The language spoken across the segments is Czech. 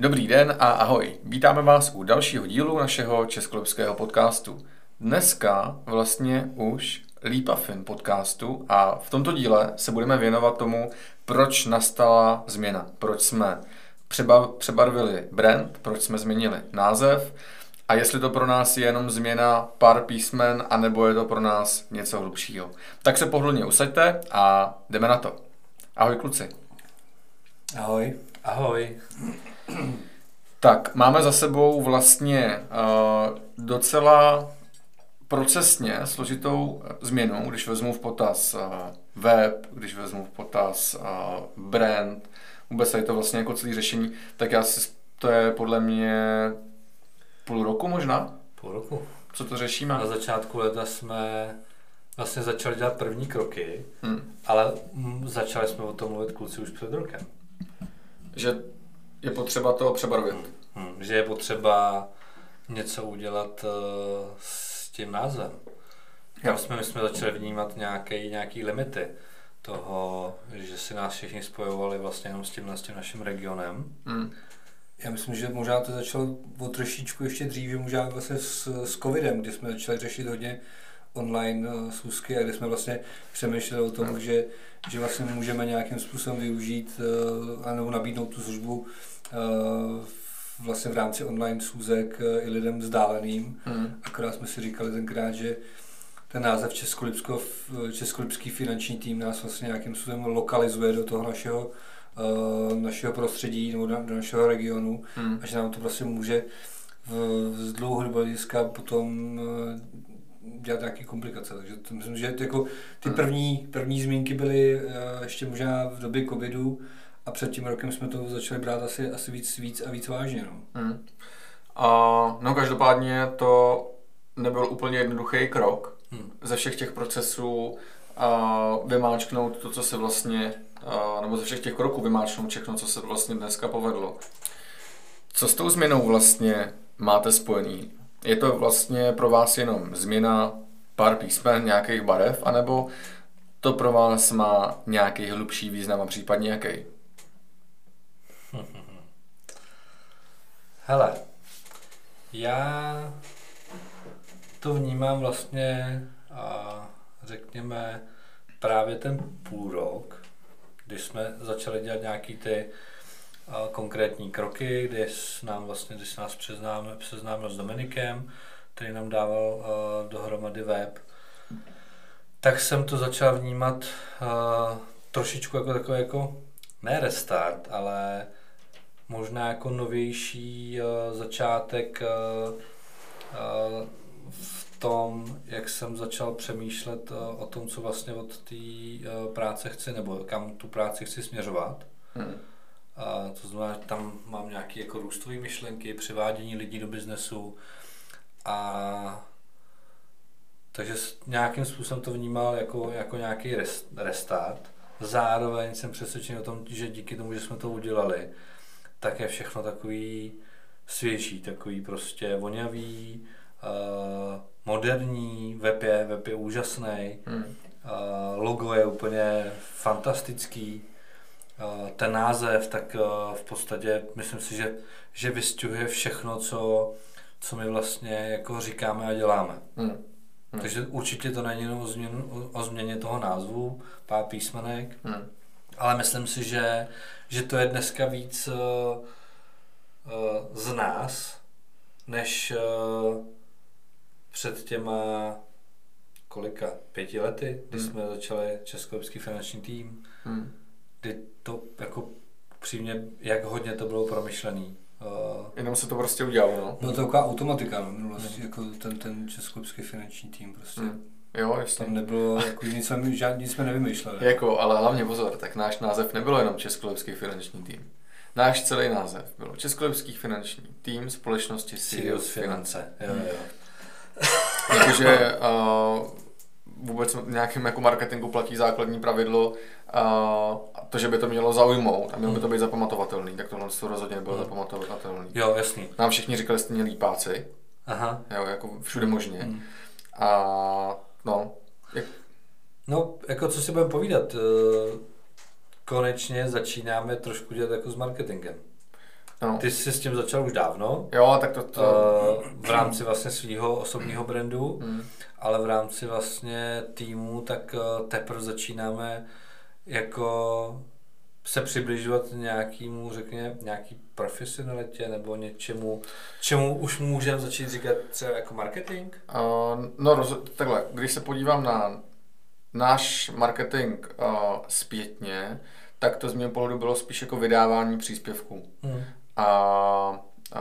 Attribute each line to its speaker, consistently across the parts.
Speaker 1: Dobrý den a ahoj. Vítáme vás u dalšího dílu našeho českolipského podcastu. Dneska vlastně už Lípafin podcastu a v tomto díle se budeme věnovat tomu, proč nastala změna, proč jsme přebarvili brand, proč jsme změnili název a jestli to pro nás je jenom změna pár písmen, anebo je to pro nás něco hlubšího. Tak se pohodlně usaďte a jdeme na to. Ahoj kluci.
Speaker 2: Ahoj.
Speaker 3: Ahoj.
Speaker 1: Tak, máme za sebou vlastně uh, docela procesně složitou změnu, když vezmu v potaz uh, web, když vezmu v potaz uh, brand, vůbec je to vlastně jako celý řešení, tak já si, to je podle mě půl roku možná?
Speaker 3: Půl roku.
Speaker 1: Co to řešíme?
Speaker 3: Na začátku leta jsme vlastně začali dělat první kroky, hmm. ale začali jsme o tom mluvit kluci už před rokem.
Speaker 1: Že je potřeba to přebarvit.
Speaker 3: Hmm. Hmm. Že je potřeba něco udělat uh, s tím názvem. Tam jsme, my jsme začali vnímat nějaké, nějaký limity toho, že si nás všichni spojovali vlastně jenom s tím, s tím naším regionem. Hmm.
Speaker 2: Já myslím, že možná to začalo o trošičku ještě dříve, možná vlastně s, s covidem, kdy jsme začali řešit hodně online uh, schůzky a kdy jsme vlastně přemýšleli o tom, že, že vlastně můžeme nějakým způsobem využít uh, nebo nabídnout tu službu uh, vlastně v rámci online schůzek i lidem vzdáleným. Hmm. Akorát jsme si říkali tenkrát, že ten název Českolipsko, Českolipský finanční tým nás vlastně nějakým způsobem lokalizuje do toho našeho našeho prostředí nebo do, našeho regionu hmm. a že nám to prostě může z dlouhodobého hlediska potom dělat nějaké komplikace. Takže to myslím, že jako ty hmm. první, první zmínky byly uh, ještě možná v době covidu a před tím rokem jsme to začali brát asi, asi víc, víc a víc vážně. No.
Speaker 1: Hmm. A, no každopádně to nebyl úplně jednoduchý krok hmm. ze všech těch procesů a vymáčknout to, co se vlastně nebo ze všech těch kroků vymáčknout všechno, co se vlastně dneska povedlo. Co s tou změnou vlastně máte spojený? Je to vlastně pro vás jenom změna pár písmen, nějakých barev, anebo to pro vás má nějaký hlubší význam a případně jaký?
Speaker 3: Hele, já to vnímám vlastně, a řekněme, právě ten půl rok, když jsme začali dělat nějaký ty konkrétní kroky, kdy nám vlastně, když nás přeznáme, přeznámil s Dominikem, který nám dával uh, dohromady web, tak jsem to začal vnímat uh, trošičku jako takový jako, ne restart, ale možná jako novější uh, začátek uh, tom, jak jsem začal přemýšlet eh, o tom, co vlastně od té eh, práce chci, nebo kam tu práci chci směřovat. Hmm. A to znamená, že tam mám nějaké jako růstové myšlenky, přivádění lidí do biznesu a takže nějakým způsobem to vnímal jako, jako nějaký restart. Zároveň jsem přesvědčen o tom, že díky tomu, že jsme to udělali, tak je všechno takový svěží, takový prostě vonavý, uh, moderní, web je, web je úžasný, hmm. uh, logo je úplně fantastický, ten název, tak uh, v podstatě myslím si, že, že vystihuje všechno, co, co my vlastně jako říkáme a děláme. Hmm. Hmm. Takže určitě to není o, změnu, o změně toho názvu, pár písmenek, hmm. ale myslím si, že, že to je dneska víc uh, uh, z nás, než uh, před těma kolika, pěti lety, kdy hmm. jsme začali Českolepský finanční tým, hmm. Kdy to jako přímě, jak hodně to bylo promyšlený.
Speaker 1: Uh, Jenom se to prostě udělalo, no.
Speaker 2: Bylo to taková automatika, no, vlastně, hmm. jako ten, ten Českolepský finanční tým prostě. Hmm.
Speaker 1: Jo, jasně.
Speaker 2: Tam nebylo, jako nic jsme, žádný jsme nevymýšleli.
Speaker 1: Jako, ale hlavně pozor, tak náš název nebylo jenom Českolepský finanční tým. Náš celý název byl Českolepský finanční tým společnosti Sirius Finance.
Speaker 3: Jo, jo.
Speaker 1: Jakože uh, vůbec v nějakém jako marketingu platí základní pravidlo, uh, to, že by to mělo zaujmout a mělo by to být zapamatovatelný, tak tohle to rozhodně nebylo hmm. zapamatovatelný.
Speaker 3: Jo, jasný.
Speaker 1: Nám všichni říkali stejně lípáci,
Speaker 3: Aha.
Speaker 1: Jo, jako všude možně. Hmm. A no, jak...
Speaker 3: No, jako co si budeme povídat, eh, konečně začínáme trošku dělat jako s marketingem.
Speaker 1: No.
Speaker 3: Ty jsi s tím začal už dávno,
Speaker 1: Jo, tak to... to...
Speaker 3: uh, v rámci vlastně svého osobního brandu,
Speaker 1: Hmm.
Speaker 3: ale v rámci vlastně týmu, tak uh, teprve začínáme jako se přibližovat nějakému, řekněme, nějaký profesionalitě nebo něčemu, čemu už můžeme začít říkat třeba jako marketing?
Speaker 1: Uh, no, roz, takhle, když se podívám na náš marketing uh, zpětně, tak to z mého pohledu bylo spíš jako vydávání příspěvků.
Speaker 3: Hmm.
Speaker 1: A, a,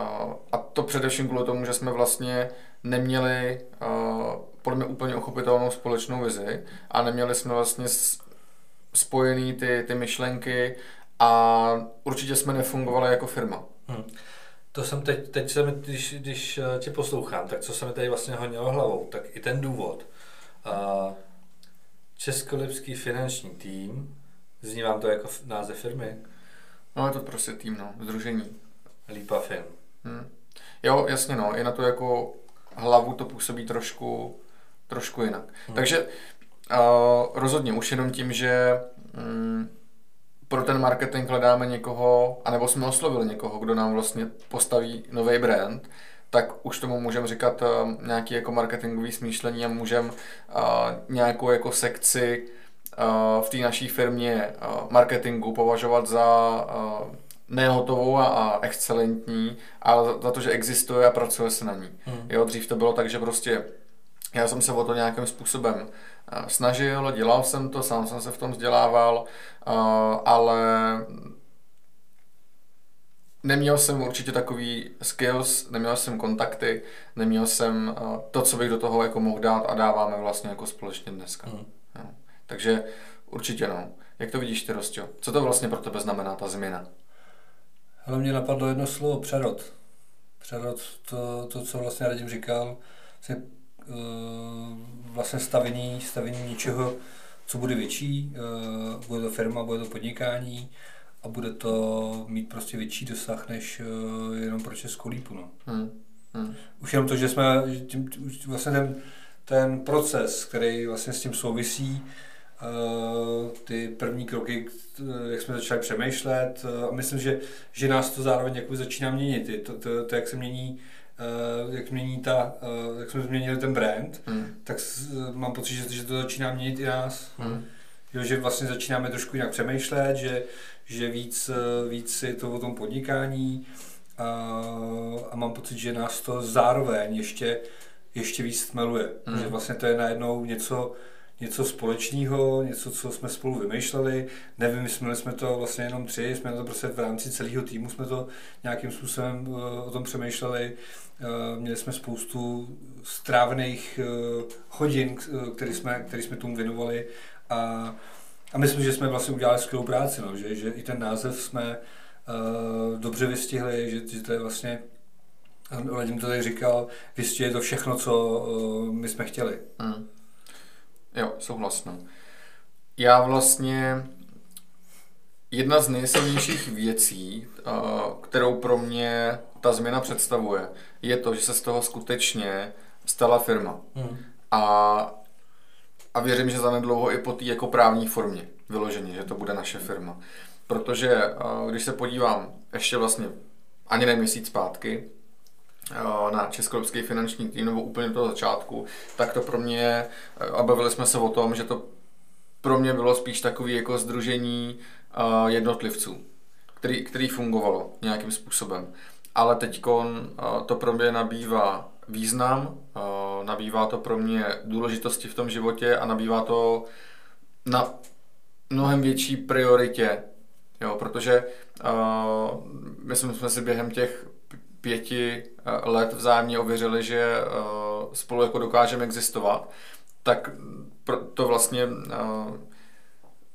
Speaker 1: a to především kvůli tomu, že jsme vlastně neměli uh, podle mě úplně uchopitelnou společnou vizi a neměli jsme vlastně spojený ty, ty myšlenky a určitě jsme nefungovali jako firma.
Speaker 3: Hmm. To jsem teď, teď se mi, když, když eh, tě poslouchám, tak co se mi tady vlastně honilo hlavou, tak i ten důvod. Uh, Českolipský finanční tým, zní vám to jako název firmy?
Speaker 1: No je to prostě tým, no, združení.
Speaker 3: Lípa Fin.
Speaker 1: Hmm. Jo, jasně no, i na to jako hlavu to působí trošku, trošku jinak. Hmm. Takže uh, rozhodně už jenom tím, že mm, pro ten marketing hledáme někoho, anebo jsme oslovili někoho, kdo nám vlastně postaví nový brand, tak už tomu můžeme říkat uh, nějaký jako marketingový smýšlení a můžeme uh, nějakou jako sekci uh, v té naší firmě uh, marketingu považovat za uh, nehotovou a, a excelentní, ale za, za to, že existuje a pracuje se na ní.
Speaker 3: Hmm.
Speaker 1: Jo, dřív to bylo tak, že prostě já jsem se o to nějakým způsobem uh, snažil, dělal jsem to, sám jsem se v tom vzdělával, uh, ale neměl jsem určitě takový skills, neměl jsem kontakty, neměl jsem uh, to, co bych do toho jako mohl dát a dáváme vlastně jako společně dneska. Jo. Takže určitě no. Jak to vidíš ty, Rostio? Co to vlastně pro tebe znamená ta změna?
Speaker 2: Ale mě napadlo jedno slovo, přerod. Přerod, to, to co vlastně Radim říkal, vlastně, uh, vlastně stavění, stavění něčeho, co bude větší, uh, bude to firma, bude to podnikání a bude to mít prostě větší dosah než uh, jenom pro Českou lípu. No.
Speaker 1: Hmm. Hmm.
Speaker 2: Už jenom to, že jsme, tím, vlastně ten, ten proces, který vlastně s tím souvisí, ty první kroky, jak jsme začali přemýšlet uh, a myslím, že, že nás to zároveň jakoby začíná měnit. To, to, to, jak se mění uh, jak mění ta, uh, jak jsme změnili ten brand,
Speaker 1: Hmm.
Speaker 2: tak mám pocit, že, že to začíná měnit i nás.
Speaker 1: Hmm.
Speaker 2: Jo, že vlastně začínáme trošku jinak přemýšlet, že, že víc, eh, víc je to o tom podnikání a, a mám pocit, že nás to zároveň ještě, ještě víc stmeluje.
Speaker 1: Mm.
Speaker 2: Mm. Že vlastně to je najednou něco, něco společného, něco, co jsme spolu vymýšleli. Nevymysleli jsme to vlastně jenom tři, jsme to prostě v rámci celého týmu jsme to nějakým způsobem uh, o tom přemýšleli. Uh, měli jsme spoustu strávených uh, hodin, který jsme, který jsme tomu věnovali a, a myslím, že jsme vlastně udělali skvělou práci, no, že, že i ten název jsme dobře vystihli, že, že to je vlastně Radim to tady říkal, vystihuje to všechno, co my jsme chtěli.
Speaker 1: Hmm. Jo, souhlasno. Já vlastně jedna z nejsilnějších věcí, eh, kterou pro mě ta změna představuje, je to, že se z toho skutečně stala firma.
Speaker 3: Hmm.
Speaker 1: A, a věřím, že zanedlouho i po té jako právní formě vyloženě, že to bude naše firma. Protože eh, když se podívám ještě vlastně ani ne měsíc zpátky na Českolipský finanční tým nebo úplně do začátku, tak to pro mě, eh, a bavili jsme se o tom, že to pro mě bylo spíš takový jako združení eh, jednotlivců, který, který fungovalo nějakým způsobem. Ale teď to pro mě nabývá význam, eh, nabývá to pro mě důležitosti v tom životě a nabývá to na mnohem větší prioritě, jo, protože uh, my jsme si během těch pěti uh, let vzájemně ověřili, že uh, spolu jako dokážeme existovat, tak to vlastně uh,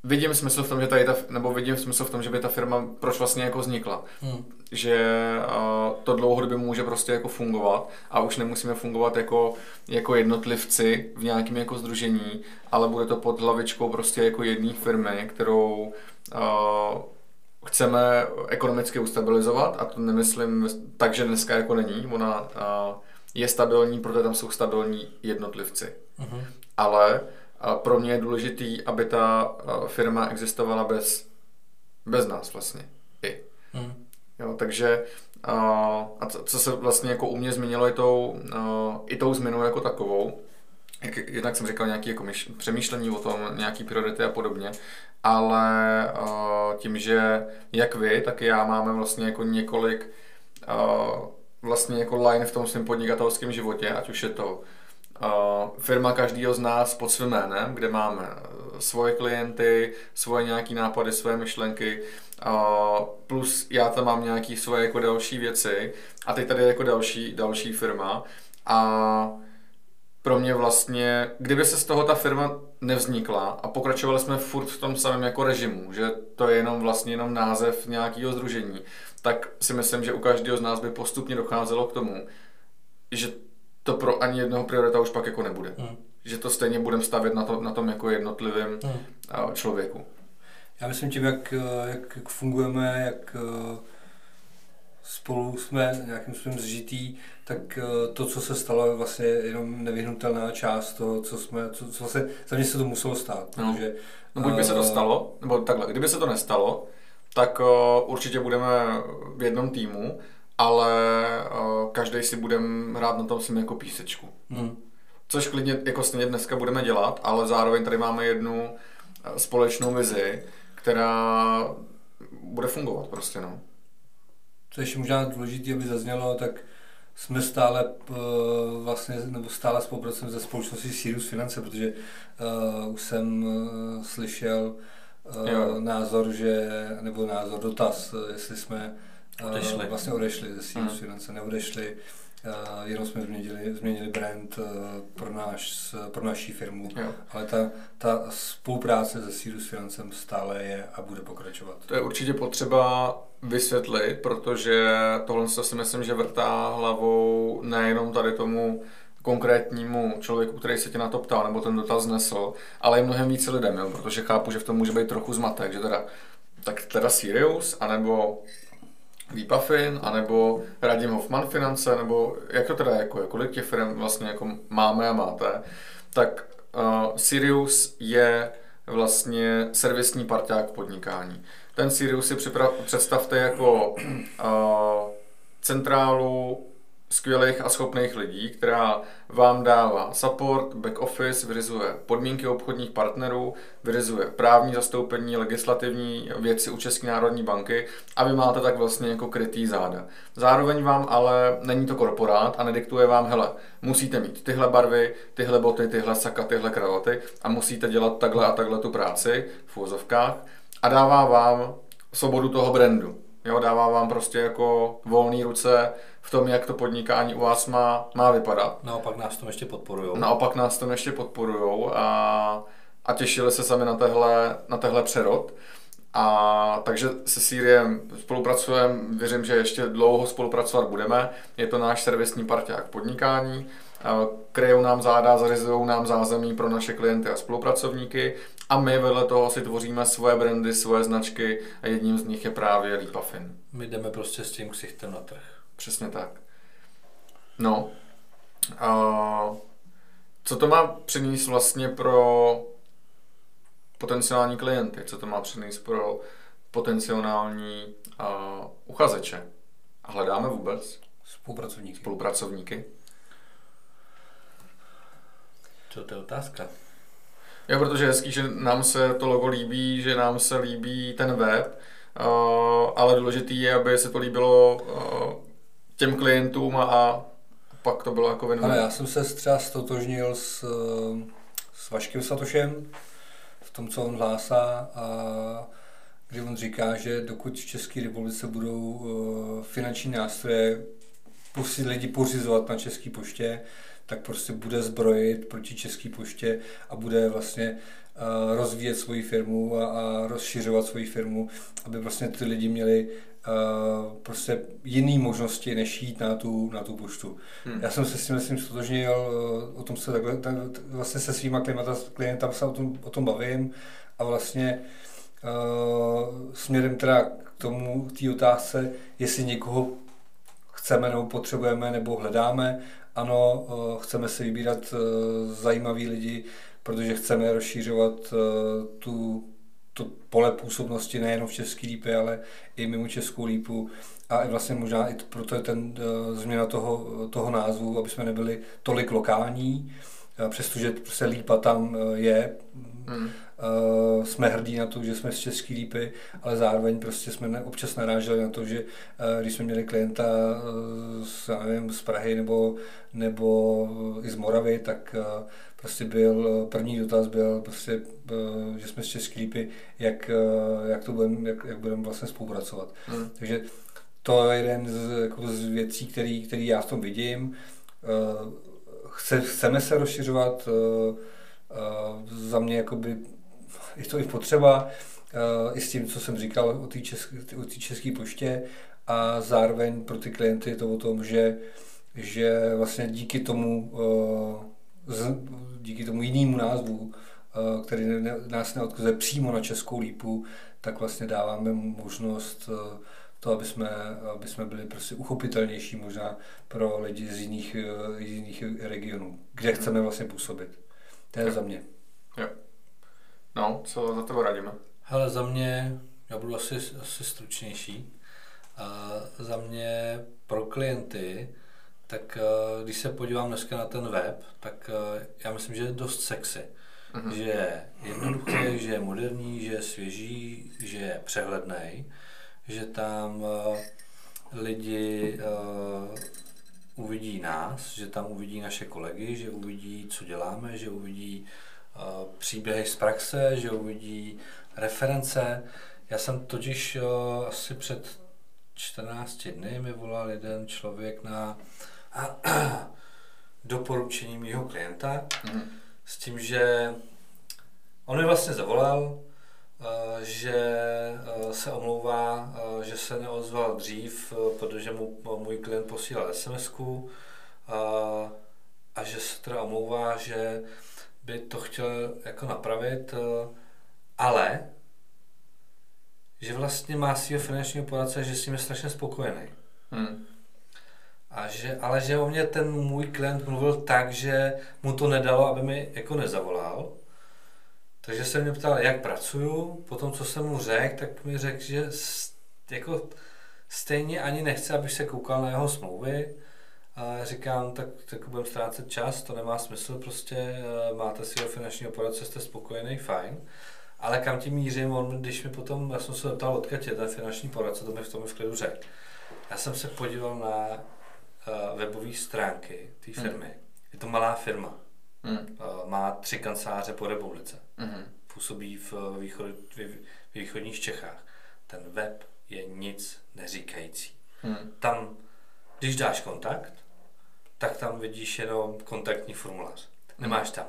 Speaker 1: vidím smysl v tom, že tady ta, nebo vidím smysl v tom, že by ta firma proč vlastně jako vznikla.
Speaker 3: Hmm.
Speaker 1: Že uh, to dlouhodobě může prostě jako fungovat a už nemusíme fungovat jako, jako jednotlivci v nějakém jako združení, ale bude to pod hlavičkou prostě jako jedné firmy, kterou uh, chceme ekonomicky ustabilizovat a to nemyslím tak, že dneska jako není. Ona je stabilní, protože tam jsou stabilní jednotlivci.
Speaker 3: Mhm.
Speaker 1: Ale pro mě je důležitý, aby ta firma existovala bez, bez nás vlastně. I.
Speaker 3: Hmm.
Speaker 1: Jo, takže a co, co se vlastně jako u mě změnilo i tou, i tou změnou jako takovou, jak, jednak jsem říkal nějaké jako myš, přemýšlení o tom, nějaký priority a podobně, ale tím, že jak vy, tak i já máme vlastně jako několik vlastně jako line v tom svém podnikatelském životě, ať už je to firma každého z nás pod svým jménem, kde máme svoje klienty, svoje nějaký nápady, svoje myšlenky, plus já tam mám nějaké svoje jako další věci a teď tady je jako další, další firma a pro mě vlastně, kdyby se z toho ta firma nevznikla a pokračovali jsme furt v tom samém jako režimu, že to je jenom vlastně jenom název nějakého združení, tak si myslím, že u každého z nás by postupně docházelo k tomu, že to pro ani jednoho priorita už pak jako nebude. Hmm. Že to stejně budeme stavět na, to, na tom jako jednotlivém hmm. člověku.
Speaker 2: Já myslím tím, jak, jak, jak fungujeme, jak spolu jsme nějakým způsobem zžitý, tak eh, to, co se stalo, je vlastně jenom nevyhnutelná část toho, co jsme, co, co vlastně, za mě se to muselo stát.
Speaker 1: No. Protože, no buď by se to eh, stalo, nebo takhle, kdyby se to nestalo, tak uh, určitě budeme v jednom týmu, ale uh, každý si budeme hrát na tom svým jako písečku. Hmm. Což klidně jako stejně dneska budeme dělat, ale zároveň tady máme jednu společnou vizi, která bude fungovat prostě, no.
Speaker 2: Co ještě možná důležité, aby zaznělo, tak jsme stále uh, vlastně, nebo stále spolupracujeme se společností Sirius Finance, protože uh, už jsem uh, slyšel uh, názor, že, nebo názor, dotaz, jestli jsme uh, odešli. vlastně odešli ze Sirius hmm. Finance, neodešli, Uh, jenom jsme změnili, změnili brand uh, pro, náš, pro naší firmu, jo. ale ta, ta spolupráce se Sirius Financem stále je a bude pokračovat.
Speaker 1: To je určitě potřeba vysvětlit, protože tohle si myslím, že vrtá hlavou nejenom tady tomu konkrétnímu člověku, který se tě na to ptal, nebo ten dotaz znesl, ale i mnohem více lidem, jo, protože chápu, že v tom může být trochu zmatek, že teda tak teda Sirius, anebo Výpafin, anebo Radim Hoffman Finance, nebo jak to teda jako, kolik těch firm vlastně jako máme a máte, tak uh, Sirius je vlastně servisní parťák podnikání. Ten Sirius si připra- představte jako uh, centrálu skvělých a schopných lidí, která vám dává support, back office, vyrizuje podmínky obchodních partnerů, vyrizuje právní zastoupení, legislativní věci u České národní banky a vy máte tak vlastně jako krytý záda. Zároveň vám ale není to korporát a nediktuje vám, hele, musíte mít tyhle barvy, tyhle boty, tyhle saka, tyhle kravaty a musíte dělat takhle a takhle tu práci v úvozovkách a dává vám svobodu toho brandu. Jo, dává vám prostě jako volné ruce v tom, jak to podnikání u vás má, má vypadat.
Speaker 3: Naopak nás tom ještě podporují.
Speaker 1: Naopak nás tom ještě podporují a, a těšili se sami na tehle, na tehle přerod. A takže se Síriem spolupracujeme, věřím, že ještě dlouho spolupracovat budeme. Je to náš servisní parťák podnikání. Kryjou nám záda, zařizují nám zázemí pro naše klienty a spolupracovníky a my vedle toho si tvoříme svoje brandy, svoje značky a jedním z nich je právě Lipafin.
Speaker 3: My jdeme prostě s tím ksichtem na trh.
Speaker 1: Přesně tak. No. A co to má přinést vlastně pro potenciální klienty? Co to má přinést pro potenciální uh, uchazeče? A hledáme vůbec?
Speaker 2: Spolupracovníky.
Speaker 1: Spolupracovníky.
Speaker 3: Co to je otázka?
Speaker 1: Jo, protože je hezký, že nám se to logo líbí, že nám se líbí ten web, uh, ale důležitý je, aby se to líbilo uh, těm klientům a, a pak to bylo jako
Speaker 2: Ale já jsem se třeba stotožnil s, s Vaškem Satošem v tom, co on hlásá a kdy on říká, že dokud v České republice budou uh, finanční nástroje si lidi pořizovat na České poště, tak prostě bude zbrojit proti České poště a bude vlastně uh, rozvíjet svoji firmu a, a rozšiřovat svoji firmu, aby vlastně ty lidi měli uh, prostě jiné možnosti, než jít na tu, na tu poštu. Hmm. Já jsem se s tím myslím stotožnil, uh, o tom se takhle, tak, vlastně se svýma klientama se o tom, o tom bavím a vlastně uh, směrem teda k tomu, té otázce, jestli někoho chceme nebo potřebujeme nebo hledáme, ano, uh, chceme si vybírat uh, zajímavý lidi, protože chceme rozšířovat uh, tu to pole působnosti nejenom v České lípě, ale i mimo Českou lípu. A i vlastně možná i proto je ten změna toho, toho názvu, aby jsme nebyli tolik lokální, přestože prostě lípa tam uh, je, hmm. Uh, jsme hrdí na to, že jsme z České lípy, ale zároveň prostě jsme ne, občas naráželi na to, že uh, když jsme měli klienta uh, z, nevím, z Prahy nebo, nebo i z Moravy, tak prostě byl, první dotaz byl prostě, že jsme z České lípy, jak, jak to budeme, jak, jak budeme vlastně spolupracovat. Hmm. Takže to je jeden z, jako z věcí, který, který já v tom vidím. Chce, chceme se rozšiřovat, uh, uh, za mě jakoby je to i potřeba, uh, i s tím, co jsem říkal o té české, české poště a zároveň pro ty klienty je to o tom, že, že vlastně díky tomu, díky tomu jinému názvu, který nás neodkazuje přímo na Českou lípu, tak vlastně dáváme možnost to, aby jsme, aby jsme byli prostě uchopitelnější možná pro lidi z jiných, z jiných regionů, kde chceme vlastně působit. To je za mě.
Speaker 1: Jo. No, co za tebe radíme?
Speaker 3: Hele, za mě, já budu asi, asi stručnější, a za mě pro klienty, tak když se podívám dneska na ten web, tak já myslím, že je dost sexy. Mm-hmm. Že je jednoduchý, že je moderní, že je svěží, že je přehledný, že tam lidi uvidí nás, že tam uvidí naše kolegy, že uvidí, co děláme, že uvidí Eh, příběhy z praxe, že uvidí reference. Já jsem totiž uh, asi před 14 dny mi volal jeden člověk na doporučení mého klienta mm. s tím, že on mi vlastně zavolal, že uh, se omlouvá, uh, že se neozval dřív, protože mu můj klient posílal sms a že se teda omlouvá, že by to chtěl jako napravit, eh, ale že vlastně má svého finančního poradce, že s ním je strašně spokojený. Hmm. A že, ale že o mě ten můj klient mluvil tak, že mu to nedalo, aby mi jako nezavolal. Takže se mě ptal, jak pracuju. Potom, co jsem mu řekl, tak mi řekl, že jako stejně ani nechce, abych se koukal na jeho smlouvy, a říkám, tak, tak budeme ztrácet čas, to nemá smysl, prostě eh, máte si finančního poradce, jste spokojený, fajn. Ale kam tím mířím, on, když mi potom, já jsem se zeptal, odkud je ten finanční poradce, to mi v tom v klidu řekl. Já jsem se podíval na uh, webové stránky té hmm. firmy. Hmm. Je to malá firma. Hmm. Uh, má tři kanceláře po republice. Hmm. Působí v, východ, v východních Čechách. Ten web je nic neříkající. Hmm. Tam, když dáš kontakt, tak tam vidíš jenom kontaktní formulář. Nemáš tam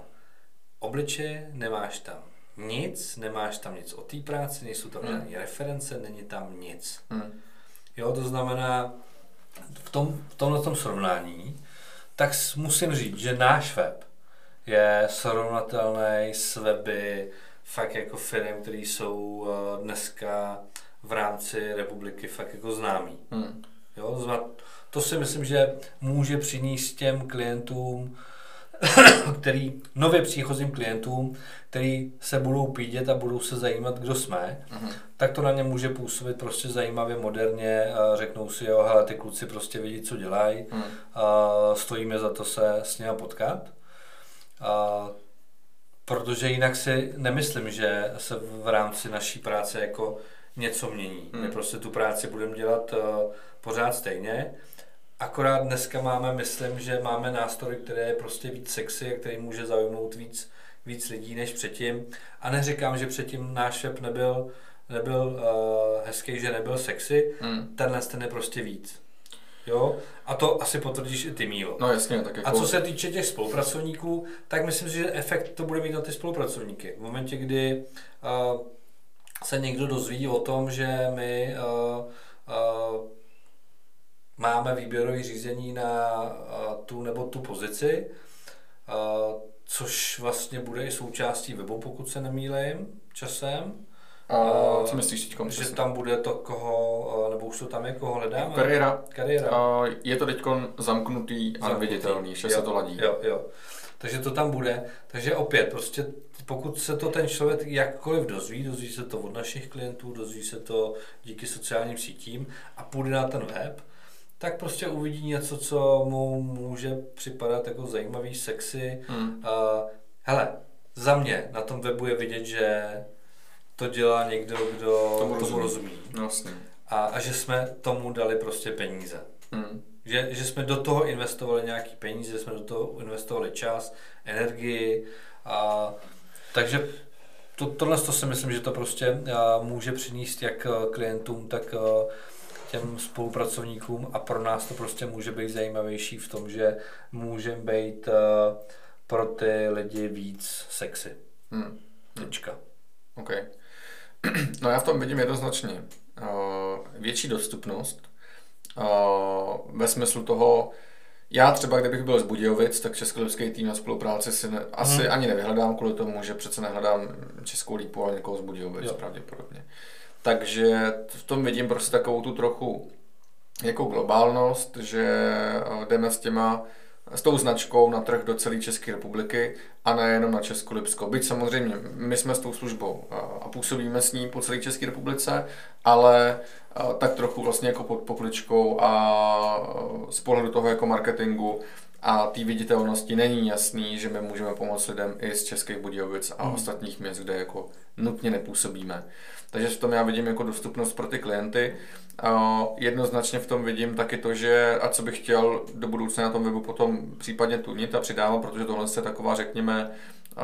Speaker 3: obličeje, nemáš tam nic, nemáš tam nic o té práci, nejsou tam hmm. žádné reference, není tam nic. Hmm. Jo, to znamená, v, tom, v tomhle tom srovnání, tak musím říct, že náš web je srovnatelný s weby fakt jako firm, které jsou eh, dneska v rámci republiky fakt jako známý. Hmm. Jo, to si myslím, že může přinést těm klientům, který, nově příchozím klientům, který se budou pídět a budou se zajímat, kdo jsme, uh-huh. tak to na ně může působit prostě zajímavě, moderně, a řeknou si, jo, hele, ty kluci prostě vědí, co dělají, a stojíme za to se s nimi potkat. A, protože jinak si nemyslím, že se v rámci naší práce jako něco mění. Uh-huh. My prostě tu práci budeme dělat uh, pořád stejně, Akorát dneska máme, myslím, že máme nástroj, který je prostě víc sexy a který může zaujmout víc, víc lidí než předtím. A neříkám, že předtím náš web nebyl, nebyl uh, hezký, že nebyl sexy, hmm. tenhle ten je prostě víc. Jo? A to asi potvrdíš i ty, Mílo.
Speaker 1: No jasně, tak jako...
Speaker 3: A co se týče těch spolupracovníků, tak myslím si, že efekt to bude mít na ty spolupracovníky. V momentě, kdy uh, se někdo dozví o tom, že my uh, uh, máme výběrové řízení na tu nebo tu pozici, což vlastně bude i součástí webu, pokud se nemýlím, časem.
Speaker 1: A co myslíš teď?
Speaker 3: Že tam bude to, koho, nebo už to tam je, koho hledáme?
Speaker 1: Kariéra.
Speaker 3: Kariéra.
Speaker 1: je to teď zamknutý a neviditelný, že se to ladí.
Speaker 3: Jo, jo. Takže to tam bude. Takže opět, prostě pokud se to ten člověk jakkoliv dozví, dozví se to od našich klientů, dozví se to díky sociálním sítím a půjde na ten web, tak prostě uvidí něco, co mu může připadat jako zajímavý, sexy. Hmm. Uh, hele, za mě na tom webu je vidět, že to dělá někdo, kdo tomu, tomu rozumí.
Speaker 1: No, vlastně.
Speaker 3: A, a že jsme tomu dali prostě peníze. Hmm. Že, že jsme do toho investovali nějaký peníze, že jsme do toho investovali čas, energii. A, takže to, tohle to si myslím, že to prostě a, může přinést jak klientům, tak a, těm spolupracovníkům a pro nás to prostě může být zajímavější v tom, že můžeme být a, pro ty lidi víc sexy. Hmm. Tečka.
Speaker 1: OK. No já v tom vidím jednoznačně uh, větší dostupnost uh, ve smyslu toho, já třeba, kdybych byl z Budějovic, tak českolipský tým na spolupráci si ne, asi hmm. ani nevyhledám kvůli tomu, že přece nehledám Českou lípu, ale někoho z Budějovic jo. pravděpodobně. Takže v tom vidím prostě takovou tu trochu jako globálnost, že eh, jdeme s těma s tou značkou na trh do celé České republiky a nejenom na Česko-Lipsko. Byť samozřejmě my jsme s tou službou a působíme s ní po celé České republice, ale tak trochu vlastně jako pod pokličkou a z pohledu toho jako marketingu a té viditelnosti není jasný, že my můžeme pomoct lidem i z Českých Budějovic a hmm. ostatních měst, kde jako nutně nepůsobíme. Takže v tom já vidím jako dostupnost pro ty klienty. Jednoznačně v tom vidím taky to, že a co bych chtěl do budoucna na tom webu potom případně tunit a přidávat, protože tohle je taková, řekněme,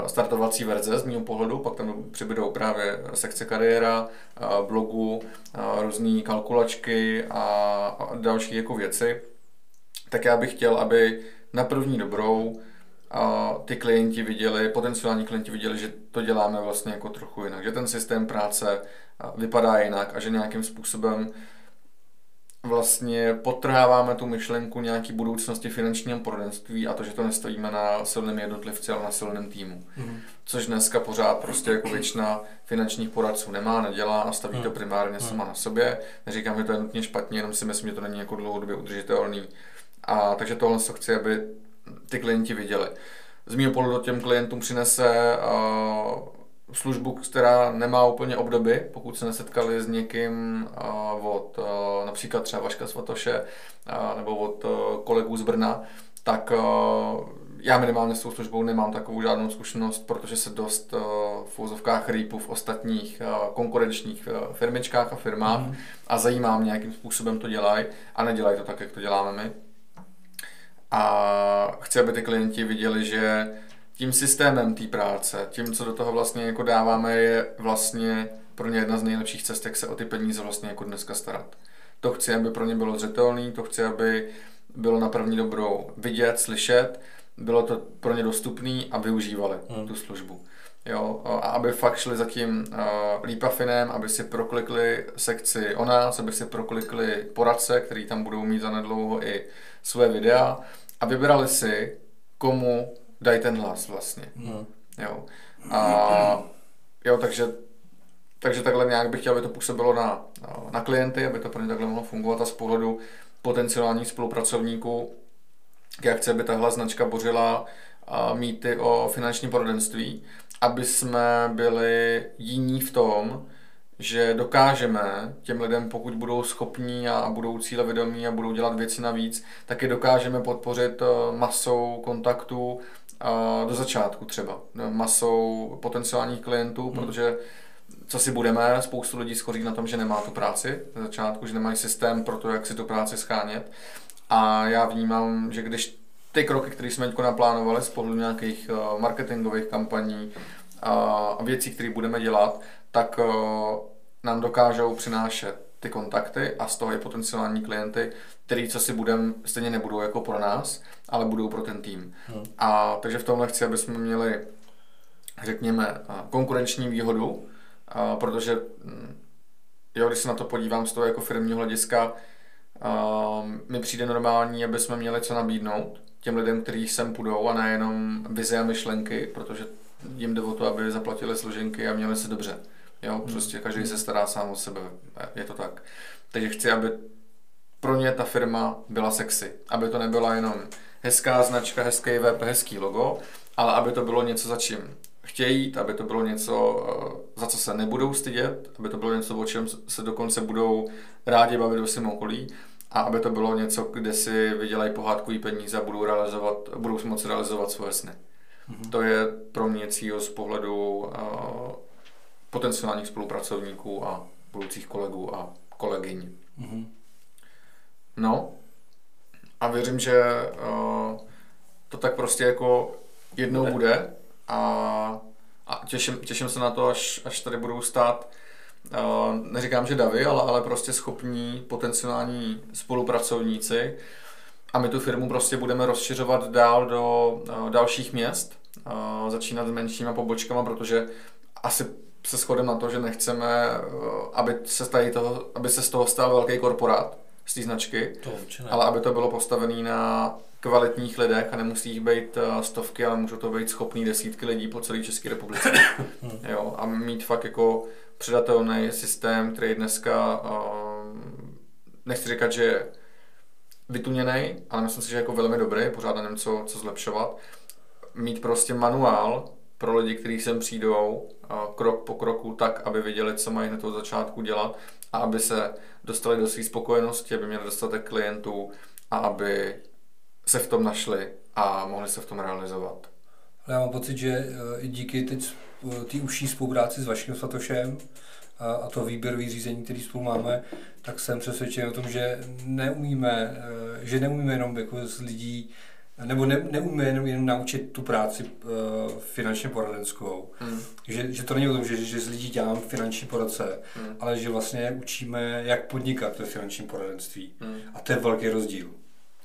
Speaker 1: startovací verze z mého pohledu, pak tam přibydou právě sekce kariéra, blogu, různé kalkulačky a další jako věci, tak já bych chtěl, aby na první dobrou a ty klienti viděli, potenciální klienti viděli, že to děláme vlastně jako trochu jinak, že ten systém práce vypadá jinak a že nějakým způsobem vlastně potrháváme tu myšlenku nějaký budoucnosti finančního poradenství a to, že to nestojíme na silném jednotlivci, ale na silném týmu. Mm. Což dneska pořád prostě jako většina finančních poradců nemá, nedělá a staví mm. to primárně mm. sama na sobě. Neříkám, že to je nutně špatně, jenom si myslím, že to není jako dlouhodobě udržitelný. A takže tohle co chci, aby ty klienti viděli. Z mého pohledu těm klientům přinese uh, službu, která nemá úplně obdoby, pokud se nesetkali s někým uh, od uh, například třeba Vaška Svatoše uh, nebo od uh, kolegů z Brna, tak uh, já minimálně s tou službou nemám takovou žádnou zkušenost, protože se dost uh, v úzovkách rýpu v ostatních uh, konkurenčních uh, firmičkách a firmách mm. a zajímá mě, jakým způsobem to dělají a nedělají to tak, jak to děláme my. A chci, aby ty klienti viděli, že tím systémem té práce, tím, co do toho vlastně jako dáváme, je vlastně pro ně jedna z nejlepších cest, jak se o ty peníze vlastně jako dneska starat. To chci, aby pro ně bylo zřetelný, to chci, aby bylo na první dobrou vidět, slyšet, bylo to pro ně dostupné a využívali hmm. tu službu. Jo, a aby fakt šli za tím uh, lípafinem, aby si proklikli sekci o nás, aby si proklikli poradce, který tam budou mít zanedlouho i své videa a vybrali si, komu dají ten hlas vlastně. Hmm. Jo. A jo, takže, takže takhle nějak bych chtěl, aby to působilo na, na klienty, aby to pro ně takhle mohlo fungovat a z pohledu potenciálních spolupracovníků, jak chce, aby tahle značka bořila mýty o finanční poradenství, aby jsme byli jiní v tom, že dokážeme těm lidem, pokud budou schopní a budou cíle vědomí a budou dělat věci navíc, tak je dokážeme podpořit eh, masou kontaktů eh, do začátku třeba, masou potenciálních klientů, hmm. protože co si budeme, spoustu lidí schoří na tom, že nemá tu práci na začátku, že nemají systém pro to, jak si tu práci schánět. A já vnímám, že když ty kroky, které jsme teď naplánovali z pohledu nějakých eh, marketingových kampaní a věcí, které budeme dělat, tak nám dokážou přinášet ty kontakty a z toho i potenciální klienty, který co si budeme, stejně nebudou jako pro nás, ale budou pro ten tým. Hmm. A takže v tomhle chci, aby jsme měli, řekněme, konkurenční výhodu, a protože hm, jo, když se na to podívám z toho jako firmního hlediska, mi přijde normální, aby jsme měli co nabídnout těm lidem, kteří sem půjdou a nejenom vize a myšlenky, protože jim jde o to, aby zaplatili složenky a měli se dobře. Jo, hmm. prostě každý se stará sám o sebe, je to tak. Takže chci, aby pro ně ta firma byla sexy, aby to nebyla jenom hezká značka, hezký web, hezký logo, ale aby to bylo něco za čím chtějí jít, aby to bylo něco, eh, za co se nebudou stydět, aby to bylo něco, o čem se dokonce budou rádi bavit ve svém okolí a aby to bylo něco, kde si vydělají pohádkový peníze a budou, realizovat, budou si moci realizovat svoje sny. Mm-hmm. To je pro mě cíl z pohledu uh, potenciálních spolupracovníků a budoucích kolegů a kolegyň. Mm-hmm. No a věřím, že uh, to tak prostě jako jednou bude, bude a, a těším, těším se na to, až, až tady budou stát uh, neříkám, že davy, ale, ale prostě schopní potenciální spolupracovníci a my tu firmu prostě budeme rozšiřovat dál do uh, dalších měst, uh, začínat s menšíma pobočkama, protože asi se shodem na to, že nechceme, aby se, tady toho, aby se z toho stal velký korporát, z té značky,
Speaker 3: to
Speaker 1: ale aby to bylo postavené na kvalitních lidech a nemusí jich být eh, stovky, ale můžou to být schopný desítky lidí po celé České republice. Hmm. jo, a mít fakt jako předatelný systém, který dneska, uh, nechci říkat, že je vytuněný, ale myslím si, že je jako velmi dobrý, pořád nevím, co, co zlepšovat. Mít prostě manuál pro lidi, kteří sem přijdou, krok po kroku, tak, aby věděli, co mají hned od začátku dělat a aby se dostali do své spokojenosti, aby měli dostatek klientů a aby se v tom našli a mohli se v tom realizovat.
Speaker 2: Já mám pocit, že eh, i díky teď eh, té užší spolupráci s Vaškem Satošem a to výběrové řízení, který spolu máme, tak jsem přesvědčen o tom, že neumíme, eh, že neumíme jenom jako z lidí nebo ne, neumíme jenom, jenom naučit tu práci uh, finančně poradenskou. Hmm. Že, že to není o tom, že, že z lidí dělám finanční poradce, hmm. ale že vlastně učíme, jak podnikat ve finančním poradenství. Hmm. A to je velký rozdíl.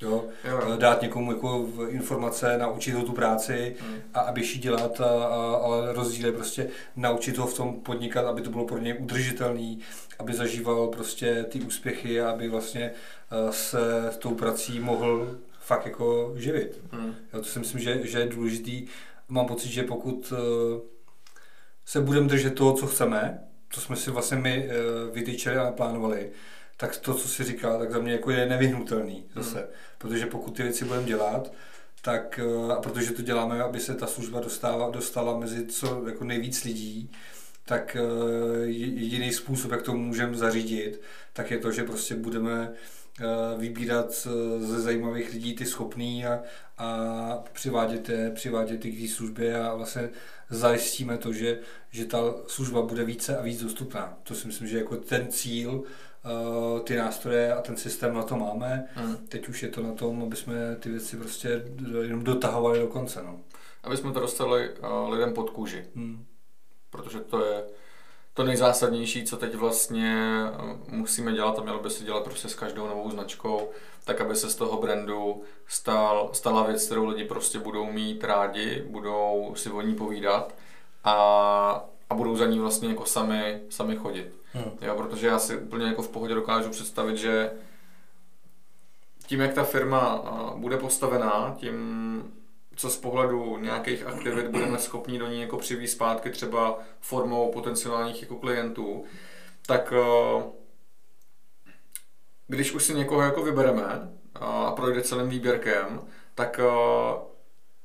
Speaker 2: Jo? jo. Dát někomu jako informace, naučit ho tu práci hmm. a aby ji dělat, a, a, ale rozdíl je prostě naučit ho v tom podnikat, aby to bylo pro něj udržitelný, aby zažíval prostě ty úspěchy a aby vlastně eh, se tou prací mohl fakt jako živit. Hmm. Jo, to si myslím, že, že je důležitý. Mám pocit, že pokud uh, se budeme držet toho, co chceme, co jsme si vlastně my uh, vytýčili a naplánovali, tak to, co si říká, tak za mě jako je nevyhnutelný zase. Hmm. Protože pokud ty věci budeme dělat, tak uh, a protože to děláme, aby se ta služba dostala, dostala mezi co jako nejvíc lidí, tak jediný způsob, jak to můžeme zařídit, tak je to, že prostě budeme Eh, vybírat eh, ze zajímavých lidí ty schopný a, a přivádět, je, přivádět je k té službě a vlastně zajistíme to, že, že ta služba bude více a víc dostupná. To si myslím, že jako ten cíl, eh, ty nástroje a ten systém na to máme. Hmm. Teď už je to na tom, aby jsme ty věci prostě jenom dotahovali do konce. No.
Speaker 1: Aby jsme to dostali lidem pod kůži. Hmm. Protože to je to nejzásadnější, co teď vlastně eh, musíme dělat a mělo by se dělat prostě s každou novou značkou, tak aby se z toho brandu stal, stala věc, kterou lidi prostě budou mít rádi, budou si o ní povídat a, a budou za ní vlastně jako sami, sami chodit. Hmm. Jo, protože já si úplně jako v pohodě dokážu představit, že tím, jak ta firma eh, bude postavená, tím co z pohledu nějakých aktivit budeme schopni do ní jako přivést zpátky třeba formou potenciálních jako klientů, tak eh, když už si někoho jako vybereme a projde celým výběrkem, tak eh,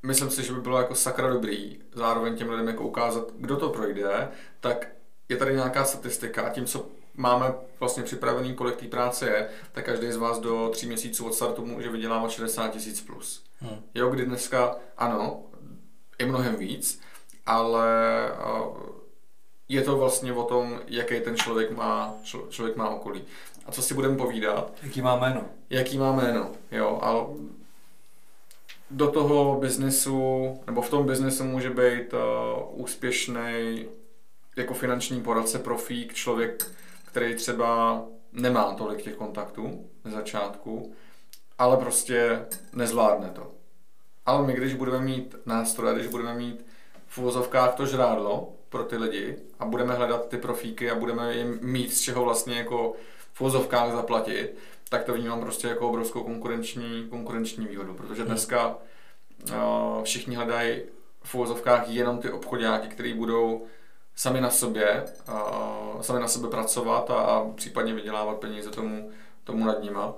Speaker 1: myslím si, že by bylo jako sakra dobrý zároveň těm lidem jako ukázat, kdo to projde, tak je tady nějaká statistika a tím, co máme vlastně připravený, kolik té práce je, tak každý z vás do tří měsíců od startu může vydělávat 60 tisíc plus. Hmm. Jo, kdy dneska, ano, je mnohem víc, ale je to vlastně o tom, jaký ten člověk má, člověk má okolí. A co si budeme povídat?
Speaker 2: Jaký má jméno.
Speaker 1: Jaký má jméno, jo. A do toho biznesu, nebo v tom biznesu může být uh, úspěšný jako finanční poradce, profík, člověk, který třeba nemá tolik těch kontaktů na začátku, ale prostě nezvládne to. Ale my, když budeme mít nástroje, když budeme mít v uvozovkách to žrádlo pro ty lidi a budeme hledat ty profíky a budeme jim mít z čeho vlastně jako v uvozovkách zaplatit, tak to vnímám prostě jako obrovskou konkurenční, konkurenční výhodu, protože dneska uh, všichni hledají v uvozovkách jenom ty obchodáky, které budou sami na sobě, uh, sami na sebe pracovat a, a případně vydělávat peníze tomu, tomu nad nima.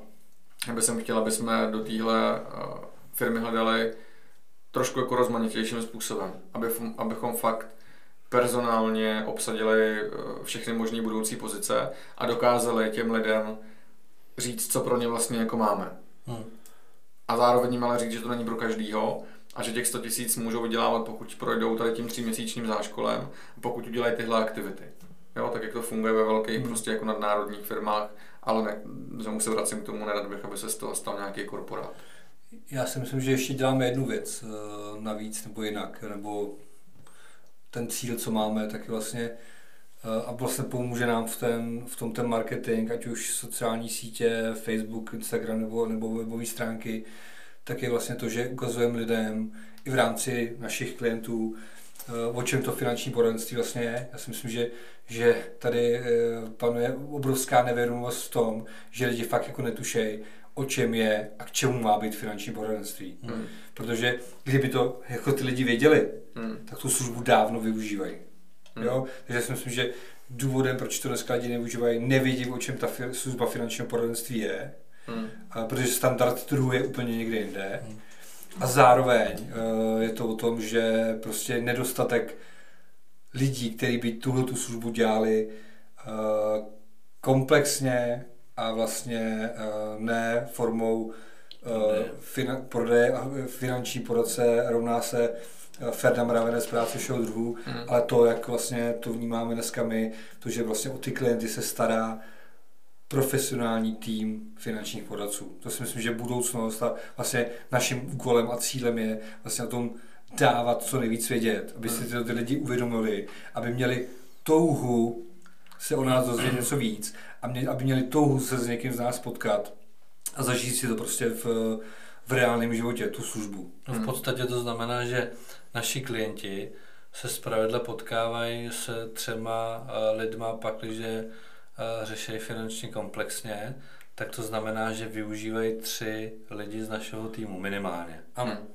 Speaker 1: Já bych chtěl, aby jsme do téhle uh, firmy hledali trošku jako rozmanitějším způsobem, aby, abychom fakt personálně obsadili eh, všechny možné budoucí pozice a dokázali těm lidem říct, co pro ně vlastně jako máme. Hmm. A zároveň jim ale říct, že to není pro každýho a že těch 100 tisíc můžou vydělávat, pokud projdou tady tím tříměsíčním záškolem, pokud udělají tyhle aktivity. Jo, tak jak to funguje ve velkých hmm. prostě jako nadnárodních firmách, ale ne, znovu se vracím k tomu, nerad bych, aby se z toho stal nějaký korporát.
Speaker 2: Já si myslím, že ještě děláme jednu věc eh, navíc nebo jinak, nebo ten cíl, co máme, tak vlastně eh, a vlastně pomůže nám v, ten, v tom ten marketing, ať už sociální sítě, Facebook, Instagram nebo, nebo webové stránky, tak je vlastně to, že ukazujeme lidem i v rámci našich klientů, o čem to finanční poradenství vlastně je. Já si myslím, že, že tady eh, panuje obrovská nevědomost v tom, že lidi fakt jako netušejí, o čem je a k čemu má být finanční poradenství. Hmm. Protože kdyby to jako ty lidi věděli, hmm. tak tu službu dávno využívají. Hmm. Jo? Takže si myslím, že důvodem, proč to dneska lidi nevyužívají, nevědí, o čem ta služba finančního poradenství je, hmm. a protože standard trhu je úplně někde jinde. Hmm. A zároveň uh, je to o tom, že prostě nedostatek lidí, kteří by tuhle tu službu dělali uh, komplexně a vlastně uh, ne formou prodeje a finanční poradce rovná se Ferdinand Mravenec práce všeho druhu, hmm. ale to, jak vlastně to vnímáme dneska my, to, že vlastně o ty klienty se stará profesionální tým finančních poradců. To si myslím, že budoucnost a vlastně naším úkolem a cílem je vlastně o tom dávat co nejvíc vědět, aby si to ty lidi uvědomili, aby měli touhu se o nás dozvědět něco víc aby měli touhu se s někým z nás potkat a zažít si to prostě v, v reálném životě, tu službu.
Speaker 3: No v podstatě to znamená, že naši klienti se zpravidla potkávají se třema uh, lidma, pakliže uh, řeší finančně komplexně, tak to znamená, že využívají tři lidi z našeho týmu minimálně.
Speaker 1: Ano. Hmm.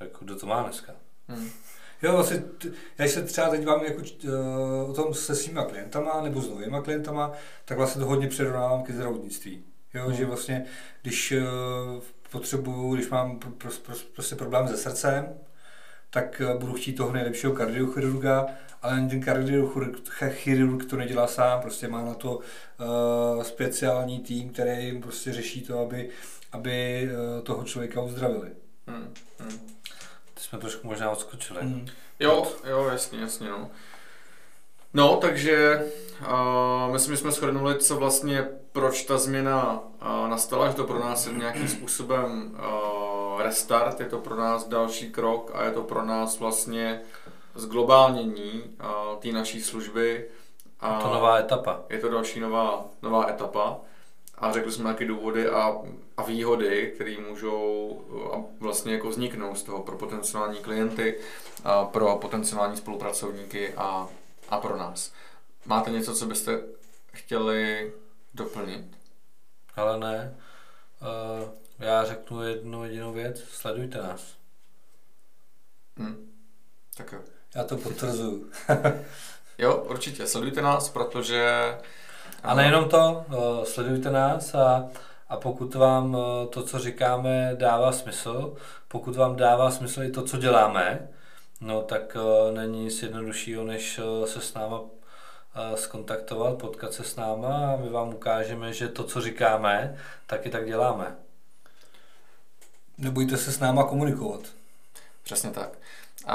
Speaker 3: Jako, kdo to má dneska?
Speaker 2: Hmm. Jo, vlastně, já se třeba teď vám jako, uh, o tom se svýma klientama nebo s novýma klientama, tak vlastně to hodně přirovnávám ke zdravotnictví. Jo, hmm. že vlastně, když uh, potřebuju, když mám pr- pr- pr- prostě problém se srdcem, tak uh, budu chtít toho nejlepšího kardiochirurga, ale ten kardiochirurg to nedělá sám, prostě má na to uh, speciální tým, který jim prostě řeší to, aby, aby uh, toho člověka uzdravili. Hmm.
Speaker 3: Hmm. Ty jsme trošku možná odskočili. Hmm.
Speaker 1: Jo, jo, jasně, jasně, no. No, takže uh, myslím, že jsme shrnuli, co vlastně, proč ta změna uh, nastala, že to pro nás je nějakým způsobem uh, restart, je to pro nás další krok a je to pro nás vlastně zglobálnění té naší služby.
Speaker 3: A je to nová etapa.
Speaker 1: Je to další nová, nová etapa a řekli jsme taky důvody a, a výhody, které můžou a vlastně jako vzniknout z toho pro potenciální klienty, a pro potenciální spolupracovníky a, a pro nás. Máte něco, co byste chtěli doplnit?
Speaker 3: Ale ne. Uh, já řeknu jednu jedinou věc. Sledujte nás.
Speaker 1: Hmm. Tak jo.
Speaker 2: Já to potvrzuju.
Speaker 1: jo, určitě. Sledujte nás, protože
Speaker 3: a nejenom to, sledujte nás a, a pokud vám to, co říkáme, dává smysl, pokud vám dává smysl i to, co děláme, no tak není nic jednoduššího, než se s náma skontaktovat, potkat se s náma a my vám ukážeme, že to, co říkáme, taky tak děláme.
Speaker 2: Nebojte se s náma komunikovat.
Speaker 1: Přesně tak. Uh,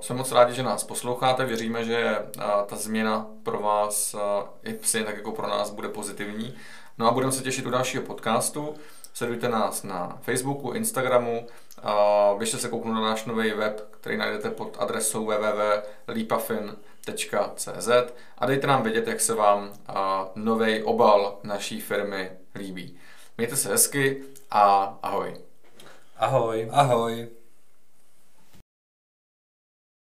Speaker 1: jsme moc rádi, že nás posloucháte. Věříme, že ta změna pro vás i psy, tak jako pro nás bude pozitivní. No a budeme se těšit u dalšího podcastu. Sledujte nás na Facebooku, Instagramu, běžte se kouknout na náš nový web, který najdete pod adresou www.lipafin.cz a dejte nám vědět, jak se vám nový obal naší firmy líbí. Mějte se hezky a ahoj.
Speaker 3: Ahoj.
Speaker 2: Ahoj.